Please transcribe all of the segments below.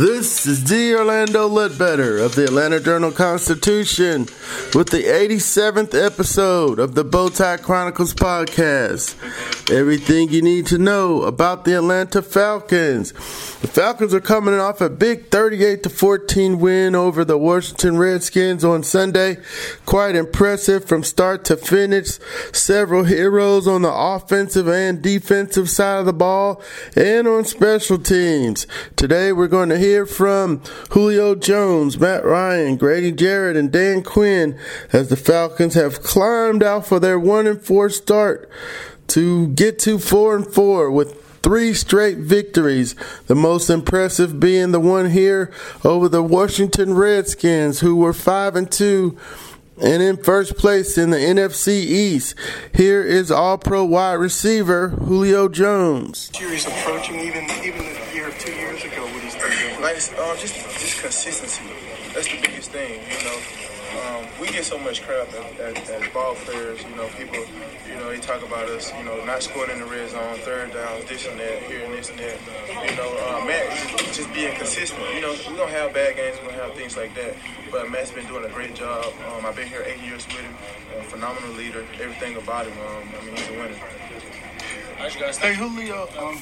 This is D. Orlando Ledbetter of the Atlanta Journal Constitution with the 87th episode of the Bowtie Chronicles podcast. Everything you need to know about the Atlanta Falcons. The Falcons are coming off a big 38 to 14 win over the Washington Redskins on Sunday. Quite impressive from start to finish. Several heroes on the offensive and defensive side of the ball and on special teams. Today we're going to hear from Julio Jones, Matt Ryan, Grady Jarrett, and Dan Quinn as the Falcons have climbed out for their one and four start to get to four and four with three straight victories. The most impressive being the one here over the Washington Redskins, who were five and two and in first place in the NFC East. Here is All Pro wide receiver Julio Jones. Approaching even even the year two years ago. What he's doing, like uh, just just consistency. That's the biggest thing, you know. Um, we get so much crap as, as, as, ball players. You know, people, you know, they talk about us, you know, not scoring in the red zone, third down, this and that, here and this and that. You know, uh, Matt just being consistent. You know, we don't have bad games, we don't have things like that. But Matt's been doing a great job. Um, I've been here eight years with him. A phenomenal leader. Everything about him. Um, I mean, he's a winner. Hey Julio, um,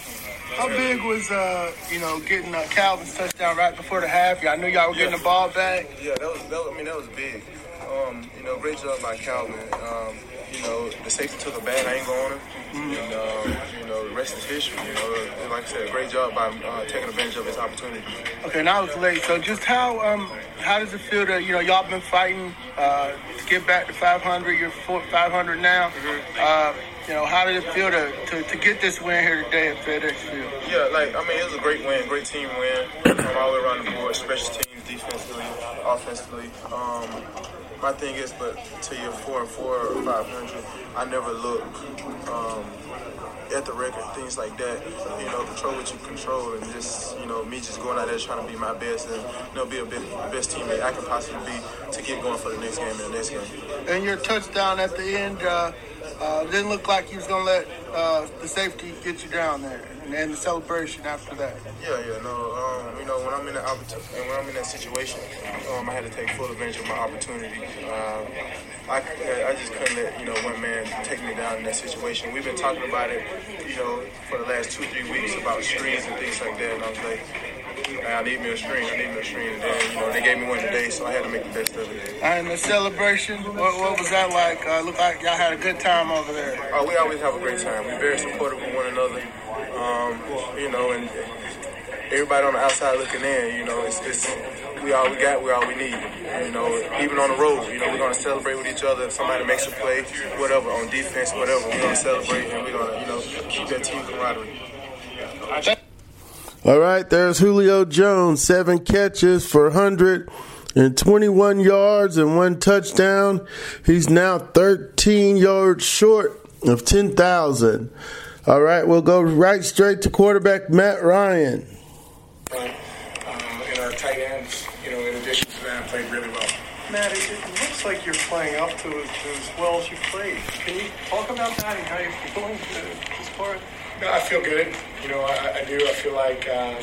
how big was uh, you know getting uh, Calvin's touchdown right before the half? I knew y'all were getting the ball back. Yeah, that was, that was I mean that was big. Um, you know, great job by Calvin. Um, you know, the safety took a bad angle on him, mm-hmm. and um, you know the rest is history. You know, like I said, great job by uh, taking advantage of his opportunity. Okay, now it's late. So just how um, how does it feel to you know y'all been fighting uh, to get back to 500? You're 500 now. Mm-hmm. Uh, you know, how did it feel to, to, to, get this win here today at FedEx Field? Yeah, like, I mean, it was a great win, great team win from all the way around the board, special teams, defensively, offensively. Um, my thing is, but to your four and four or 500, I never look um, at the record, things like that. You know, control what you control, and just you know, me just going out there trying to be my best and you know, be a bit, the best teammate I can possibly be to get going for the next game and the next game. And your touchdown at the end. Uh, uh, didn't look like he was going to let uh, the safety get you down there, and then the celebration after that. Yeah, yeah, no. Um, you know, when I'm in that opportunity, when I'm in that situation, um, I had to take full advantage of my opportunity. Uh, I, I just couldn't let you know one man take me down in that situation. We've been talking about it, you know, for the last two, three weeks about screens and things like that, and I was like I need me a screen. I need me a screen. And then, you know, they gave me one today, so I had to make the best of it. And the celebration, what, what was that like? Uh, looked like y'all had a good time over there. Oh, we always have a great time. We're very supportive of one another. Um, you know, and everybody on the outside looking in, you know, it's, it's we all we got, we all we need. You know, even on the road, you know, we're gonna celebrate with each other. If somebody makes a play, whatever, on defense, whatever, we're gonna celebrate and we're gonna, you know, keep that team camaraderie. All right, there's Julio Jones, seven catches for 121 yards and one touchdown. He's now 13 yards short of 10,000. All right, we'll go right straight to quarterback Matt Ryan. Um, and our tight ends, you know, in addition to that, played really well. Matt, it, it looks like you're playing up to, to as well as you played. Can you talk about that and how you're feeling as far as no, I feel good. You know, I, I do. I feel like, um,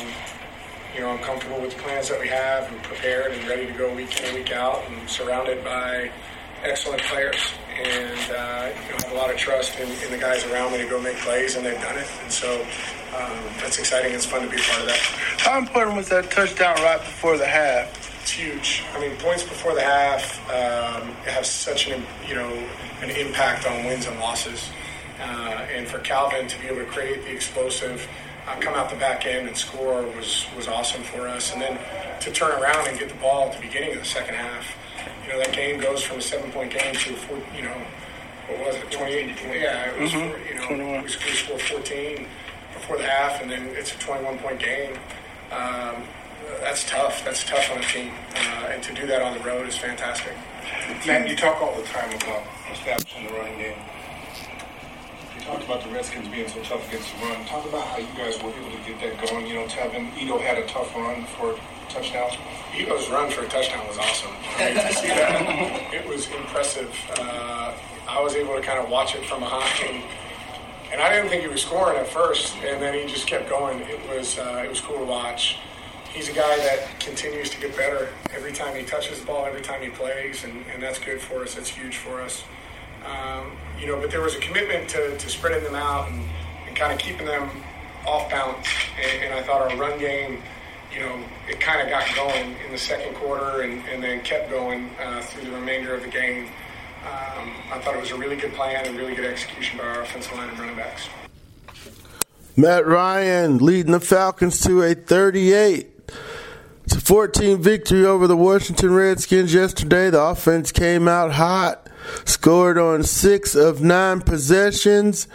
you know, I'm comfortable with the plans that we have and prepared and ready to go week in and week out and surrounded by excellent players. And, uh, you know, I have a lot of trust in, in, the guys around me to go make plays, and they've done it. And so um, that's exciting. It's fun to be a part of that. How important was that touchdown right before the half? It's huge. I mean, points before the half um, have such an, you know, an impact on wins and losses. Uh, and for Calvin to be able to create the explosive, uh, come out the back end and score was was awesome for us. And then to turn around and get the ball at the beginning of the second half, you know that game goes from a seven point game to a four, you know what was it 28? Yeah, it was mm-hmm. you know we, we scored 14 before the half, and then it's a 21 point game. Um, that's tough. That's tough on a team, uh, and to do that on the road is fantastic. Matt, you talk all the time about establishing the running game. Talked about the Redskins being so tough against the run. Talk about how you guys were able to get that going. You know, Tevin Ito had a tough run for a touchdown. Ito's run for a touchdown was awesome. To see that, it was impressive. Uh, I was able to kind of watch it from behind. And I didn't think he was scoring at first, and then he just kept going. It was uh, it was cool to watch he's a guy that continues to get better every time he touches the ball, every time he plays, and, and that's good for us. That's huge for us. Um, you know, but there was a commitment to, to spreading them out and, and kind of keeping them off balance. And, and I thought our run game, you know, it kind of got going in the second quarter and, and then kept going uh, through the remainder of the game. Um, I thought it was a really good plan and really good execution by our offensive line and running backs. Matt Ryan leading the Falcons to a 38 it's a 14 victory over the Washington Redskins yesterday. The offense came out hot, scored on six of nine possessions.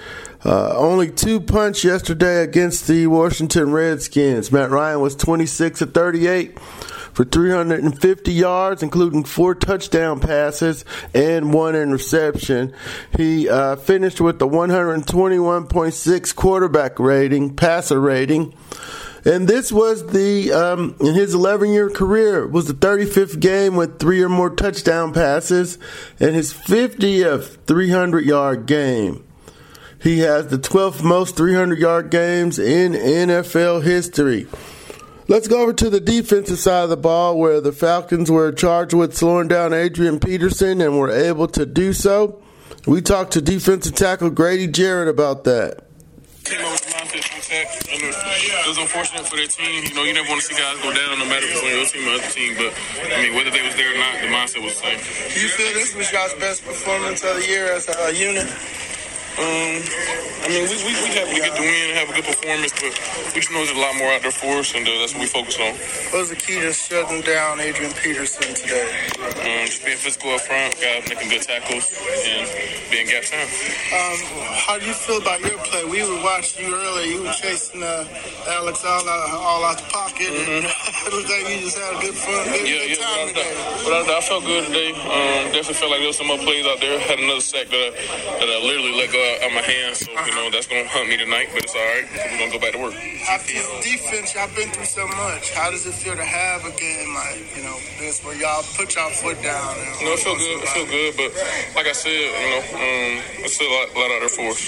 Uh, only two punch yesterday against the Washington Redskins. Matt Ryan was 26 of 38 for 350 yards, including four touchdown passes and one interception. He uh, finished with the 121.6 quarterback rating, passer rating. And this was the um, in his 11 year career was the 35th game with three or more touchdown passes, and his 50th 300 yard game. He has the 12th most 300 yard games in NFL history. Let's go over to the defensive side of the ball where the Falcons were charged with slowing down Adrian Peterson and were able to do so. We talked to defensive tackle Grady Jarrett about that it was unfortunate for their team. You know, you never want to see guys go down, no matter on your team or other team. But I mean, whether they was there or not, the mindset was the same. Do you feel this was y'all's best performance of the year as a unit? Um, I mean, we, we, we happy to get the win, and have a good performance, but we just know there's a lot more out there for us, and uh, that's what we focus on. What was the key to shutting down Adrian Peterson today? Um, just being physical up front, guys making good tackles, and being gap time. Um, how do you feel about your play? We were watching you earlier. You were chasing uh, Alex all out, all out the pocket. Mm-hmm. it looked like you just had a good fun, good, yeah, good yeah, time but today. I, but I, I felt good today. Um, definitely felt like there was some more plays out there. Had another sack that I, that I literally let go out of my hands. So, you know, that's going to hunt me tonight, but it's all right. We're going to go back to work. After your defense, y'all been through so much. How does it feel to have a game like, you know, this where y'all put y'all foot down? And You know, it feel good. It feel good, but like I said, you know, um, it's still a lot, a lot out there for us.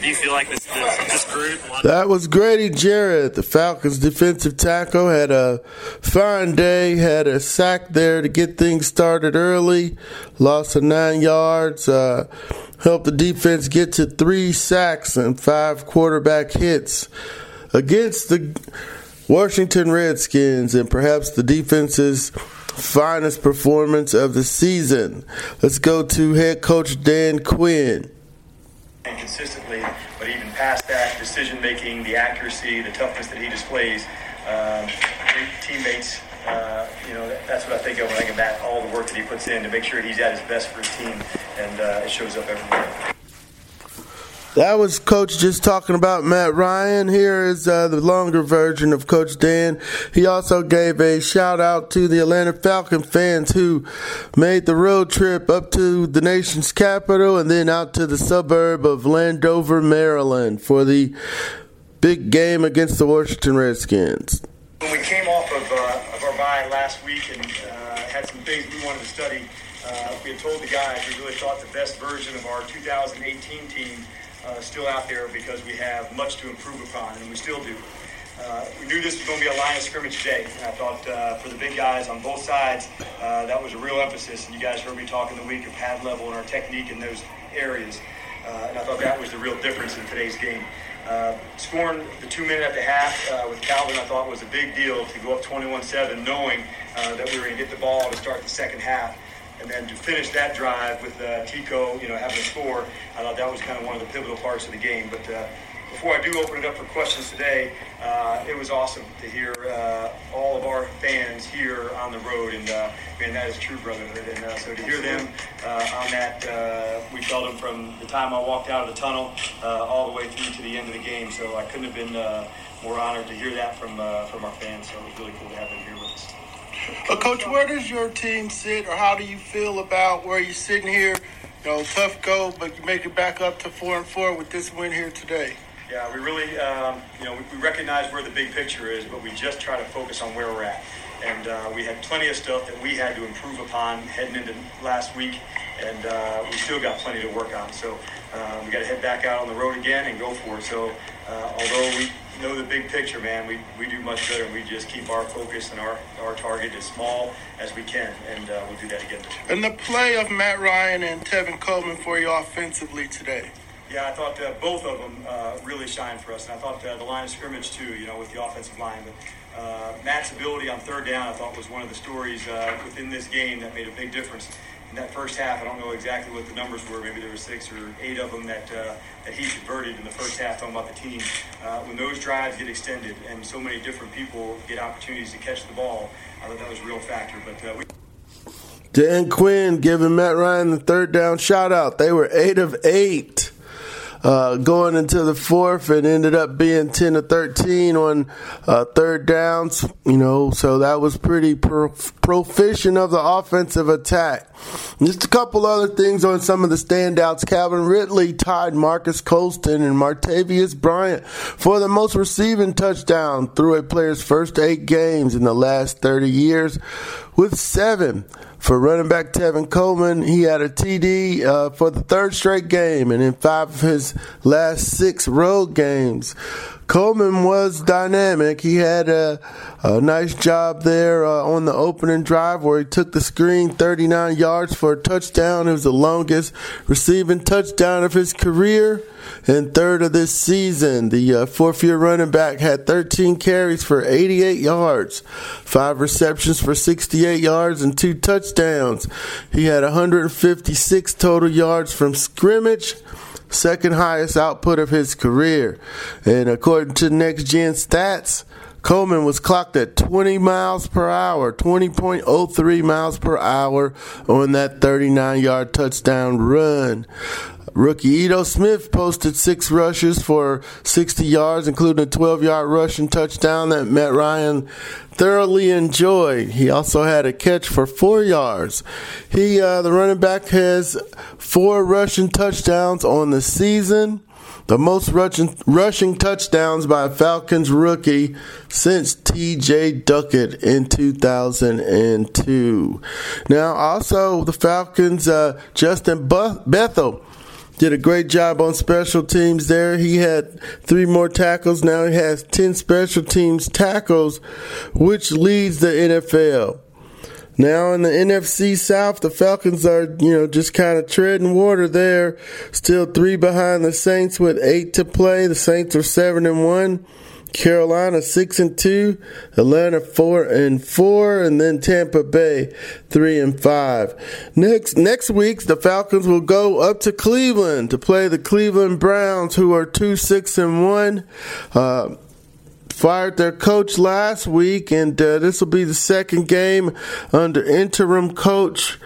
Do you feel like this this group? That was Grady Jarrett, the Falcons defensive tackle, had a fine day, had a sack there to get things started early, lost a nine yards, uh, helped the defense get to three sacks and five quarterback hits against the Washington Redskins and perhaps the defense's finest performance of the season. Let's go to head coach Dan Quinn. and consistently, but even past that, decision making, the accuracy, the toughness that he displays, um, great teammates. Uh, you know, that, that's what I think of when I think that, all the work that he puts in to make sure he's at his best for his team, and uh, it shows up everywhere. That was Coach just talking about Matt Ryan. Here is uh, the longer version of Coach Dan. He also gave a shout out to the Atlanta Falcon fans who made the road trip up to the nation's capital and then out to the suburb of Landover, Maryland for the big game against the Washington Redskins. When we came off of, last week and uh, had some things we wanted to study, uh, we had told the guys we really thought the best version of our 2018 team uh, still out there because we have much to improve upon, and we still do. Uh, we knew this was going to be a line of scrimmage day, and I thought uh, for the big guys on both sides, uh, that was a real emphasis. And you guys heard me talk in the week of pad level and our technique in those areas, uh, and I thought that was the real difference in today's game. Uh, scoring the two minute at the half uh, with Calvin, I thought was a big deal to go up 21-7, knowing uh, that we were going to get the ball to start the second half. And then to finish that drive with uh, Tico, you know, having a score, I thought that was kind of one of the pivotal parts of the game. But uh, before I do open it up for questions today, uh, it was awesome to hear uh, all of our fans here on the road, and uh, man, that is true brotherhood. And uh, so to hear them uh, on that, uh, we felt them from the time I walked out of the tunnel all the way through to the end of the game. So I couldn't have been more honored to hear that from from our fans. So it was really cool to have them here with us. Uh, Coach, where does your team sit, or how do you feel about where you're sitting here? You know, tough go, but you make it back up to four and four with this win here today. Yeah, we really, um, you know, we, recognize where the big picture is, but we just try to focus on where we're at. And uh, we had plenty of stuff that we had to improve upon heading into last week, and uh, we still got plenty to work on. So uh, we got to head back out on the road again and go for it. So uh, although we know the big picture, man, we, we do much better. We just keep our focus and our, our target as small as we can, and uh, we'll do that again. And the play of Matt Ryan and Tevin Coleman for you offensively today. Yeah, I thought uh, both of them uh, really shined for us, and I thought uh, the line of scrimmage too. You know, with the offensive line, but uh, Matt's ability on third down, I thought was one of the stories uh, within this game that made a big difference. In that first half, I don't know exactly what the numbers were. Maybe there were six or eight of them that uh, that he converted in the first half. Talking about the team, when those drives get extended and so many different people get opportunities to catch the ball, I thought that was a real factor. But we. Dan Quinn giving Matt Ryan the third down shout out. They were eight of eight uh, going into the fourth and ended up being 10 to 13 on uh, third downs, you know, so that was pretty pro- proficient of the offensive attack. Just a couple other things on some of the standouts. Calvin Ridley tied Marques Colston and Martavis Bryant for the most receiving touchdown through a player's first eight games in the last 30 years with seven. For running back Tevin Coleman, he had a TD uh, for the third straight game, and in five of his last six road games. Coleman was dynamic. He had a, a nice job there uh, on the opening drive where he took the screen 39 yards for a touchdown. It was the longest receiving touchdown of his career and third of this season. The uh, fourth year running back had 13 carries for 88 yards, five receptions for 68 yards, and two touchdowns. He had 156 total yards from scrimmage second highest output of his career. And according to next gen stats, Coleman was clocked at 20 miles per hour, 20.03 miles per hour on that 39 yard touchdown run. Rookie Ito Smith posted six rushes for 60 yards, including a 12 yard rushing touchdown that Matt Ryan thoroughly enjoyed. He also had a catch for four yards. He, uh, the running back, has four rushing touchdowns on the season. The most rushing, rushing touchdowns by a Falcons rookie since T.J. Duckett in 2002. Now, also the Falcons, uh, Justin Bethel did a great job on special teams there. He had three more tackles. Now he has 10 special teams tackles, which leads the NFL. Now in the NFC South, the Falcons are, you know, just kind of treading water there. Still three behind the Saints with eight to play. The Saints are seven and one. Carolina six and two, Atlanta four and four, and then Tampa Bay three and five. Next next week, the Falcons will go up to Cleveland to play the Cleveland Browns, who are two six and one. Uh, fired their coach last week, and uh, this will be the second game under interim coach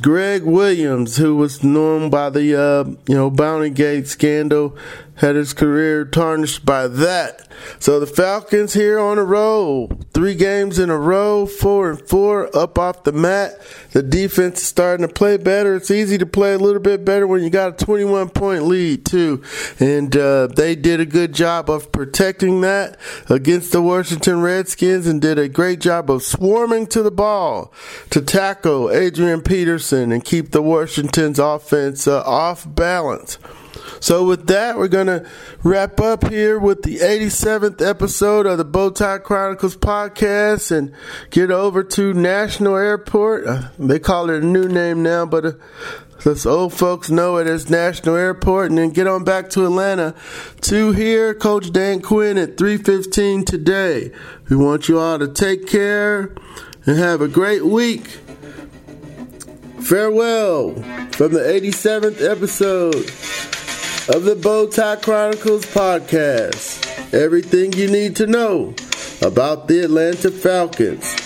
Gregg Williams, who was known by the uh, you know Bounty Gate scandal, had his career tarnished by that. So the Falcons here on a roll, three games in a row, four and four, up off the mat. The defense is starting to play better. It's easy to play a little bit better when you got a 21 point lead too, and uh, they did a good job of protecting that against the Washington Redskins, and did a great job of swarming to the ball to tackle Adrian Peterson and keep the Washington's offense uh, off balance. So, with that, we're going to wrap up here with the 87th episode of the Bowtie Chronicles podcast and get over to National Airport. Uh, they call it a new name now, but uh, us old folks know it as National Airport, and then get on back to Atlanta to hear Coach Dan Quinn at 3:15 today. We want you all to take care and have a great week. Farewell from the 87th episode of the Bowtie Chronicles podcast. Everything you need to know about the Atlanta Falcons.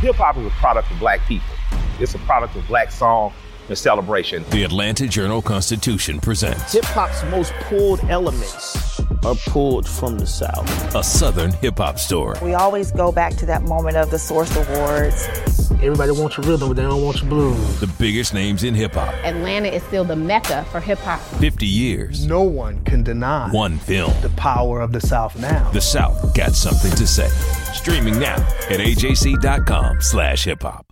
Hip hop is a product of black people. It's a product of black song and celebration. The Atlanta Journal Constitution presents Hip hop's most pulled elements are pulled from the South. a Southern hip hop story. We always go back to that moment of the Source Awards. Everybody wants your rhythm, but they don't want your blues. The biggest names in hip hop. Atlanta is still the mecca for hip hop. 50 years. No one can deny One film. the power of the South now. The South got something to say. Streaming now at AJC.com slash hip hop.